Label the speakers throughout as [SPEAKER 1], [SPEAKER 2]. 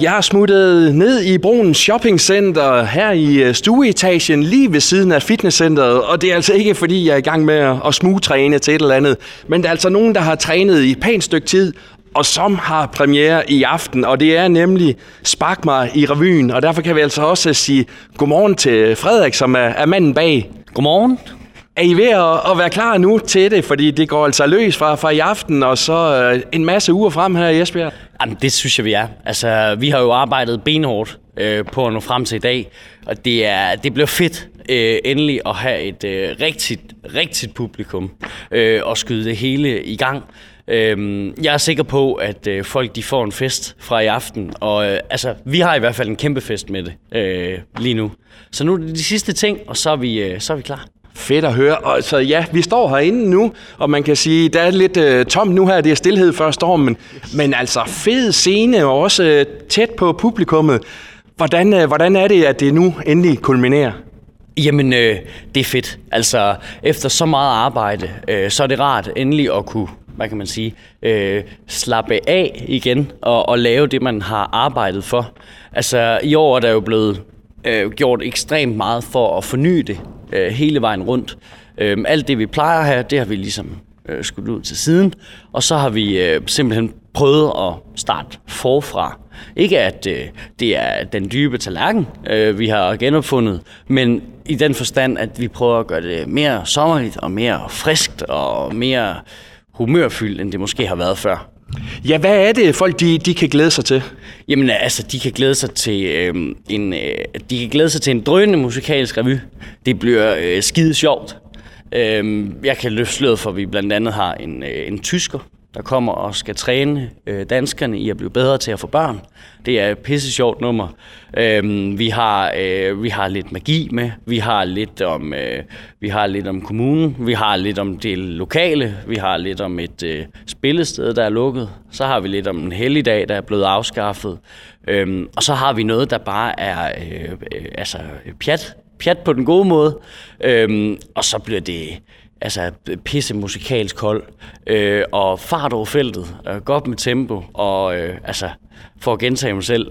[SPEAKER 1] Jeg har smuttet ned i Brunens Shoppingcenter her i øh, stueetagen lige ved siden af fitnesscenteret, og det er altså ikke fordi, jeg er i gang med at, at smugtræne til et eller andet, men der er altså nogen, der har trænet i et pænt stykke tid, og som har premiere i aften, og det er nemlig Spark mig i revyen, og derfor kan vi altså også sige godmorgen til Frederik, som er, er manden bag.
[SPEAKER 2] Godmorgen.
[SPEAKER 1] Er I ved at, at være klar nu til det? Fordi det går altså løs fra, fra i aften, og så øh, en masse uger frem her i Esbjerg.
[SPEAKER 2] Jamen, det synes jeg, vi er. Altså, vi har jo arbejdet benhårdt øh, på at nå frem til i dag, og det, er, det bliver fedt øh, endelig at have et øh, rigtigt, rigtigt publikum øh, og skyde det hele i gang. Øh, jeg er sikker på, at øh, folk de får en fest fra i aften, og øh, altså, vi har i hvert fald en kæmpe fest med det øh, lige nu. Så nu er det de sidste ting, og så er vi, øh, så er vi klar.
[SPEAKER 1] Fedt at høre. Og så ja, vi står herinde nu, og man kan sige, der er lidt øh, tomt nu her, det er stillhed før stormen. Men altså, fed scene og også øh, tæt på publikummet. Hvordan, øh, hvordan er det, at det nu endelig kulminerer?
[SPEAKER 2] Jamen, øh, det er fedt. Altså, efter så meget arbejde, øh, så er det rart endelig at kunne, hvad kan man sige, øh, slappe af igen og, og lave det, man har arbejdet for. Altså, i år er der jo blevet øh, gjort ekstremt meget for at forny det øh, hele vejen rundt. Øh, alt det, vi plejer at have, det har vi ligesom øh, skudt ud til siden. Og så har vi øh, simpelthen prøvet at starte forfra. Ikke at øh, det er den dybe tallerken, øh, vi har genopfundet, men i den forstand, at vi prøver at gøre det mere sommerligt og mere friskt og mere humørfyldt, end det måske har været før.
[SPEAKER 1] Ja, hvad er det, folk de, de kan glæde sig til?
[SPEAKER 2] Jamen altså, de kan glæde sig til øh, en, øh, de kan glæde sig til en drønende musikalsk revy. Det bliver øh, skide sjovt. Øh, jeg kan løfte sløret for, at vi blandt andet har en, øh, en tysker, der kommer og skal træne øh, danskerne i at blive bedre til at få børn. Det er et pisse sjovt nummer. Øhm, vi, har, øh, vi har lidt magi med, vi har lidt om øh, vi har lidt om kommunen, vi har lidt om det lokale, vi har lidt om et øh, spillested, der er lukket, så har vi lidt om en helligdag, der er blevet afskaffet, øhm, og så har vi noget, der bare er øh, øh, altså pjat, pjat på den gode måde, øhm, og så bliver det altså pisse musikalsk hold, øh, og fart over feltet, øh, godt med tempo, og øh, altså, for at gentage mig selv,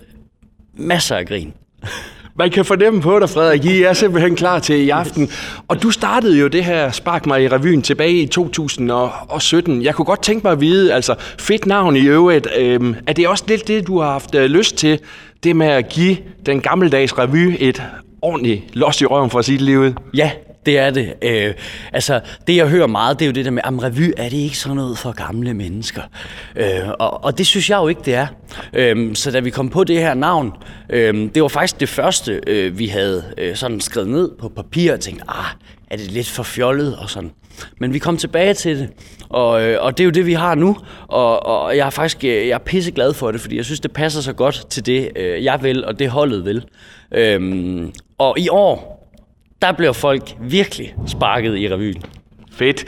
[SPEAKER 2] masser af grin.
[SPEAKER 1] Man kan fornemme på dig, Frederik. I er simpelthen klar til i aften. Og du startede jo det her Spark mig i revyen tilbage i 2017. Jeg kunne godt tænke mig at vide, altså fedt navn i øvrigt. Øhm, er det også lidt det, du har haft øh, lyst til? Det med at give den gammeldags revy et ordentligt los i røven, for at sige det lige ud?
[SPEAKER 2] Ja, det er det. Øh, altså, det jeg hører meget, det er jo det der med, at revy, er det ikke sådan noget for gamle mennesker? Øh, og, og det synes jeg jo ikke, det er. Øh, så da vi kom på det her navn, øh, det var faktisk det første, øh, vi havde øh, sådan skrevet ned på papir og tænkte, ah, er det lidt for fjollet og sådan. Men vi kom tilbage til det, og, øh, og det er jo det, vi har nu, og, og jeg er faktisk øh, jeg er pisseglad for det, fordi jeg synes, det passer så godt til det, øh, jeg vil, og det holdet vil. Øh, og i år, der bliver folk virkelig sparket i revyen.
[SPEAKER 1] Fedt.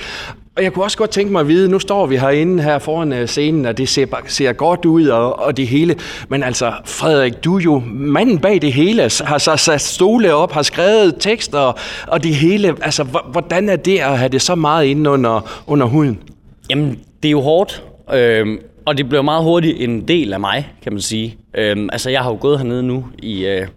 [SPEAKER 1] Og jeg kunne også godt tænke mig at vide, nu står vi herinde her foran øh, scenen, og det ser, ser godt ud og, og det hele. Men altså, Frederik, du jo manden bag det hele, har så sat stole op, har skrevet tekster og det hele. Altså, hvordan er det at have det så meget inde under, under huden?
[SPEAKER 2] Jamen, det er jo hårdt. Øhm, og det bliver meget hurtigt en del af mig, kan man sige. Øhm, altså, jeg har jo gået hernede nu i... Øh,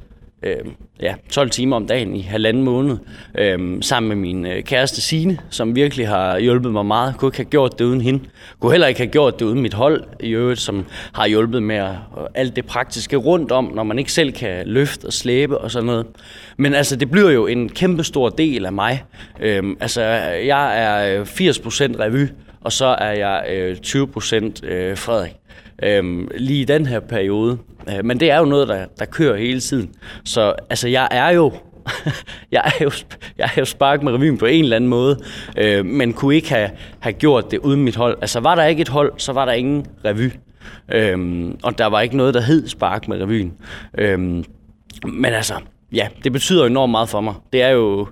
[SPEAKER 2] øh, ja, 12 timer om dagen i halvanden måned, øh, sammen med min øh, kæreste Sine, som virkelig har hjulpet mig meget. Kunne ikke have gjort det uden hende. Kunne heller ikke have gjort det uden mit hold i øvrigt, som har hjulpet med at, alt det praktiske rundt om, når man ikke selv kan løfte og slæbe og sådan noget. Men altså, det bliver jo en kæmpe stor del af mig. Øh, altså, jeg er øh, 80% revy, og så er jeg øh, 20% øh, Frederik øhm, lige i den her periode. Øh, men det er jo noget, der, der kører hele tiden. Så altså, jeg er jo jeg er jo, jeg er jo spark med revyen på en eller anden måde, øh, men kunne ikke have, have gjort det uden mit hold. Altså var der ikke et hold, så var der ingen revy. Øhm, og der var ikke noget, der hed spark med revyen. Øhm, men altså, ja, det betyder enormt meget for mig. Det er jo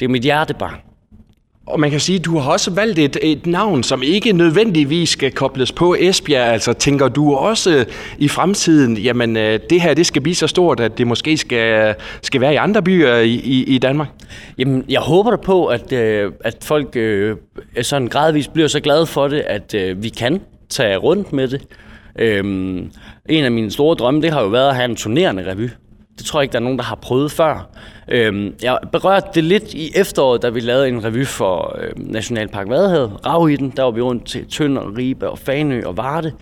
[SPEAKER 2] det er mit hjertebarn.
[SPEAKER 1] Og man kan sige, at du har også valgt et, et navn, som ikke nødvendigvis skal kobles på Esbjerg. Altså tænker du også i fremtiden, jamen øh, det her det skal blive så stort, at det måske skal, skal være i andre byer i, i, i Danmark?
[SPEAKER 2] Jamen jeg håber da på, at, øh, at folk øh, sådan gradvist bliver så glade for det, at øh, vi kan tage rundt med det. Øhm, en af mine store drømme, det har jo været at have en turnerende revy. Det tror jeg ikke, der er nogen, der har prøvet før. Øhm, jeg berørte det lidt i efteråret, da vi lavede en revy for øh, Nationalpark Vadehavet. Rav i den, der var vi rundt til Tønder, Ribe og Fanø og Varde.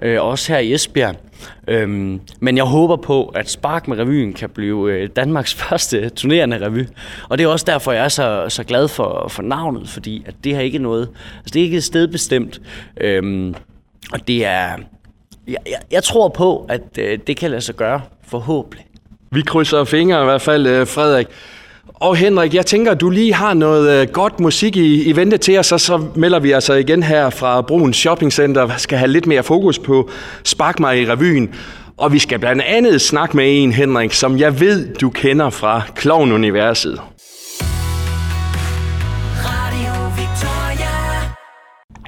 [SPEAKER 2] Øh, også her i Esbjerg. Øhm, men jeg håber på, at Spark med revyen kan blive øh, Danmarks første turnerende revy. Og det er også derfor, jeg er så, så glad for, for navnet, fordi at det har ikke noget... Altså, det er ikke et sted bestemt. Øhm, og det er... Jeg, jeg, jeg tror på, at øh, det kan lade sig gøre, forhåbentlig.
[SPEAKER 1] Vi krydser fingre i hvert fald, øh, Frederik. Og Henrik, jeg tænker, at du lige har noget øh, godt musik i, i vente til os, og så melder vi altså igen her fra Bruns Shopping Center, skal have lidt mere fokus på Spark mig i revyen. Og vi skal blandt andet snakke med en, Henrik, som jeg ved, du kender fra Klovn-universet.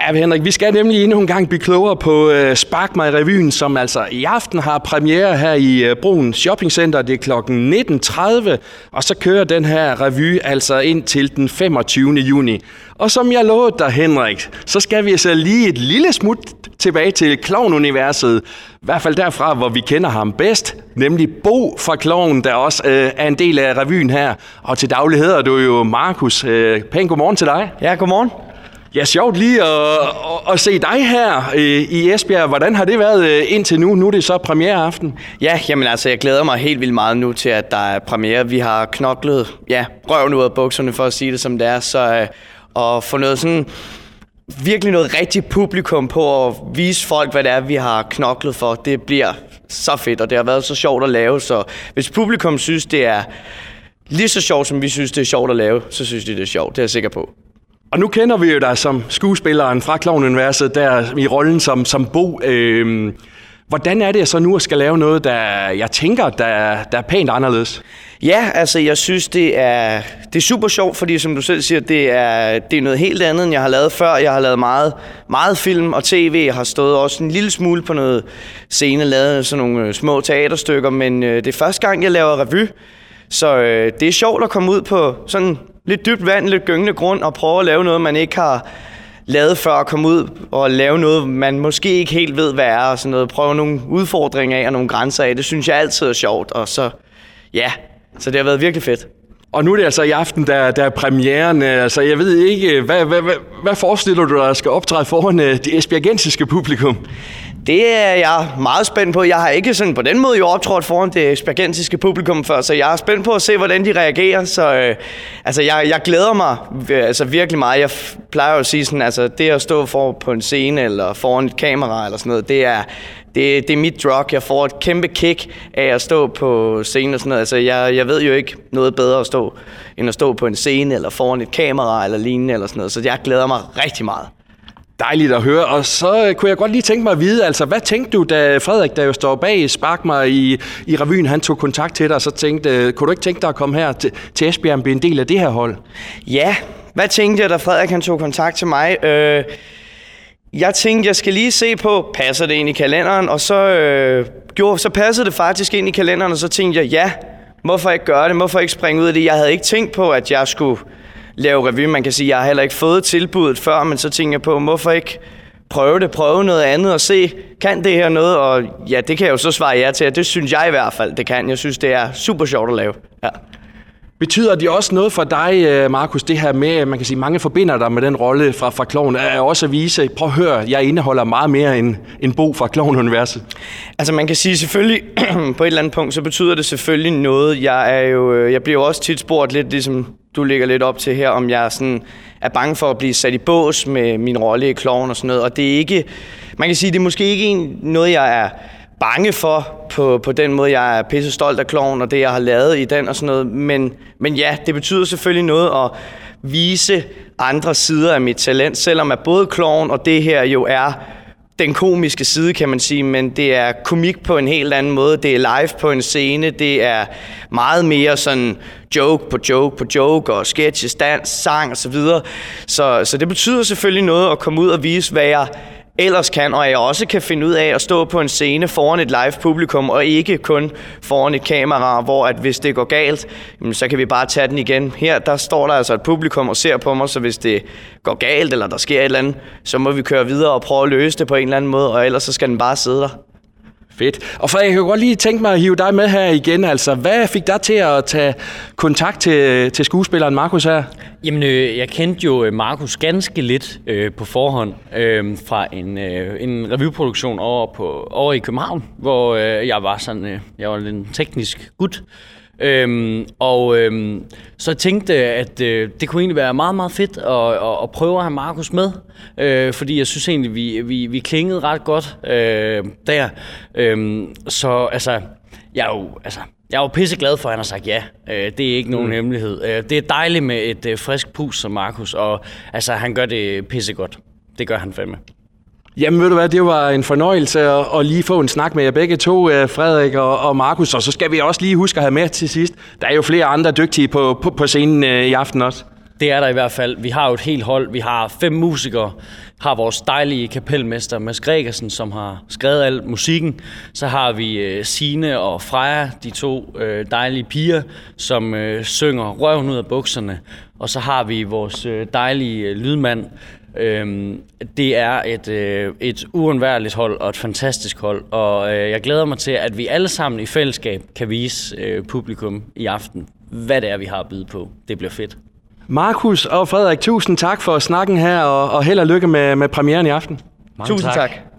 [SPEAKER 1] Ja, Henrik, vi skal nemlig endnu en gang blive klogere på uh, Spark mig revyen, som altså i aften har premiere her i øh, uh, Broen Shopping Center. Det er klokken 19.30, og så kører den her revy altså ind til den 25. juni. Og som jeg lovede dig, Henrik, så skal vi altså lige et lille smut tilbage til klovnuniverset. I hvert fald derfra, hvor vi kender ham bedst, nemlig Bo fra Klovn, der også øh, er en del af revyen her. Og til daglig hedder du jo Markus. Øh, pæn godmorgen til dig.
[SPEAKER 2] Ja, godmorgen.
[SPEAKER 1] Ja, sjovt lige at, at, at se dig her øh, i Esbjerg. Hvordan har det været øh, indtil nu? Nu er det så premiereaften.
[SPEAKER 3] Ja, jamen altså, jeg glæder mig helt vildt meget nu til, at der er premiere. Vi har knoklet, ja, røven ud af bukserne, for at sige det som det er. Så øh, at få noget sådan virkelig noget rigtigt publikum på at vise folk, hvad det er, vi har knoklet for, det bliver så fedt, og det har været så sjovt at lave. Så hvis publikum synes, det er lige så sjovt, som vi synes, det er sjovt at lave, så synes de, det er sjovt. Det er jeg sikker på.
[SPEAKER 1] Og nu kender vi jo dig som skuespilleren fra Klovn-universet, der i rollen som, som Bo. Øh, hvordan er det så nu at skal lave noget, der jeg tænker, der, der er pænt anderledes?
[SPEAKER 3] Ja, altså jeg synes, det er, det er super sjovt, fordi som du selv siger, det er, det er noget helt andet, end jeg har lavet før. Jeg har lavet meget, meget film og tv. Jeg har stået også en lille smule på noget scene, lavet sådan nogle øh, små teaterstykker, men øh, det er første gang, jeg laver revy. Så øh, det er sjovt at komme ud på sådan lidt dybt vand, lidt gyngende grund og prøve at lave noget, man ikke har lavet før at komme ud og lave noget, man måske ikke helt ved, hvad er og sådan noget. Prøve nogle udfordringer af og nogle grænser af. Det synes jeg altid er sjovt. Og så, ja, så det har været virkelig fedt.
[SPEAKER 1] Og nu er det altså i aften, der, der er premieren. Altså, jeg ved ikke, hvad, hvad, hvad, hvad forestiller du dig skal optræde foran øh, det esbjergensiske publikum?
[SPEAKER 3] Det er jeg meget spændt på. Jeg har ikke sådan på den måde jo optrådt foran det spagensiske publikum før, så jeg er spændt på at se, hvordan de reagerer. Så øh, altså, jeg, jeg glæder mig øh, altså, virkelig meget. Jeg plejer jo at sige sådan, altså det at stå for på en scene eller foran et kamera eller sådan noget, det er, det, det er mit drug. Jeg får et kæmpe kick af at stå på scenen og sådan noget. Altså, jeg, jeg ved jo ikke noget bedre at stå, end at stå på en scene eller foran et kamera eller lignende eller sådan noget. Så jeg glæder mig rigtig meget.
[SPEAKER 1] Dejligt at høre. Og så øh, kunne jeg godt lige tænke mig at vide, altså hvad tænkte du, da Frederik, der jo står bag Spark mig i, i revyen, han tog kontakt til dig, og så tænkte, øh, kunne du ikke tænke dig at komme her til, til Esbjerg og blive en del af det her hold?
[SPEAKER 3] Ja, hvad tænkte jeg, da Frederik han tog kontakt til mig? Øh, jeg tænkte, jeg skal lige se på, passer det ind i kalenderen? Og så, øh, gjorde, så passede det faktisk ind i kalenderen, og så tænkte jeg, ja, hvorfor ikke gøre det? Hvorfor ikke springe ud af det? Jeg havde ikke tænkt på, at jeg skulle lave revy. Man kan sige, jeg har heller ikke fået tilbuddet før, men så tænker jeg på, hvorfor ikke prøve det, prøve noget andet og se, kan det her noget? Og ja, det kan jeg jo så svare ja til, det synes jeg i hvert fald, det kan. Jeg synes, det er super sjovt at lave. Ja.
[SPEAKER 1] Betyder det også noget for dig, øh, Markus, det her med, man kan sige, mange forbinder dig med den rolle fra, fra Kloven, er også at vise, prøv at høre, jeg indeholder meget mere end en Bo fra Kloven-universet?
[SPEAKER 3] Altså man kan sige selvfølgelig, på et eller andet punkt, så betyder det selvfølgelig noget. Jeg, er jo, øh, jeg bliver jo også tit spurgt lidt, ligesom du ligger lidt op til her, om jeg sådan er bange for at blive sat i bås med min rolle i Kloven og sådan noget. Og det er ikke, man kan sige, det er måske ikke en, noget, jeg er bange for på, på den måde. Jeg er pisse stolt af kloven og det, jeg har lavet i den og sådan noget. Men, men ja, det betyder selvfølgelig noget at vise andre sider af mit talent, selvom at både kloven og det her jo er den komiske side, kan man sige, men det er komik på en helt anden måde. Det er live på en scene. Det er meget mere sådan joke på joke på joke og sketches, dans, sang osv. Så, så, så det betyder selvfølgelig noget at komme ud og vise, hvad jeg ellers kan, og jeg også kan finde ud af at stå på en scene foran et live publikum, og ikke kun foran et kamera, hvor at hvis det går galt, så kan vi bare tage den igen. Her der står der altså et publikum og ser på mig, så hvis det går galt, eller der sker et eller andet, så må vi køre videre og prøve at løse det på en eller anden måde, og ellers så skal den bare sidde der.
[SPEAKER 1] Fedt. Og Frederik, jeg kan godt lige tænke mig at hive dig med her igen. Altså, hvad fik dig til at tage kontakt til, til skuespilleren Markus her?
[SPEAKER 2] Jamen, øh, jeg kendte jo øh, Markus ganske lidt øh, på forhånd øh, fra en, øh, en revyproduktion over, på, over i København, hvor øh, jeg var sådan, øh, jeg var en teknisk gut. Øhm, og øhm, så jeg tænkte, at øh, det kunne egentlig være meget, meget fedt at, at, at prøve at have Markus med. Øh, fordi jeg synes egentlig, vi, vi, vi klingede ret godt øh, der. Øhm, så altså, jeg er jo, altså, jeg er jo pisse glad for, at han har sagt ja. Øh, det er ikke nogen mm. hemmelighed. Øh, det er dejligt med et øh, frisk pus som Markus, og altså, han gør det pisse godt. Det gør han fandme.
[SPEAKER 1] Jamen ved du hvad, det var en fornøjelse at, at lige få en snak med jer begge to, øh, Frederik og, og Markus. Og så skal vi også lige huske at have med til sidst. Der er jo flere andre dygtige på, på, på scenen øh, i aften også.
[SPEAKER 2] Det er der i hvert fald. Vi har jo et helt hold. Vi har fem musikere. Har vores dejlige kapelmester Mads Gregersen, som har skrevet al musikken. Så har vi øh, Sine og Freja, de to øh, dejlige piger, som øh, synger røven ud af bukserne. Og så har vi vores øh, dejlige øh, lydmand. Øhm, det er et, øh, et uundværligt hold og et fantastisk hold. Og øh, jeg glæder mig til, at vi alle sammen i fællesskab kan vise øh, publikum i aften, hvad det er, vi har at byde på. Det bliver fedt.
[SPEAKER 1] Markus og Frederik, tusind tak for snakken her, og, og held og lykke med, med premieren i aften.
[SPEAKER 3] Mange Tusind tak. tak.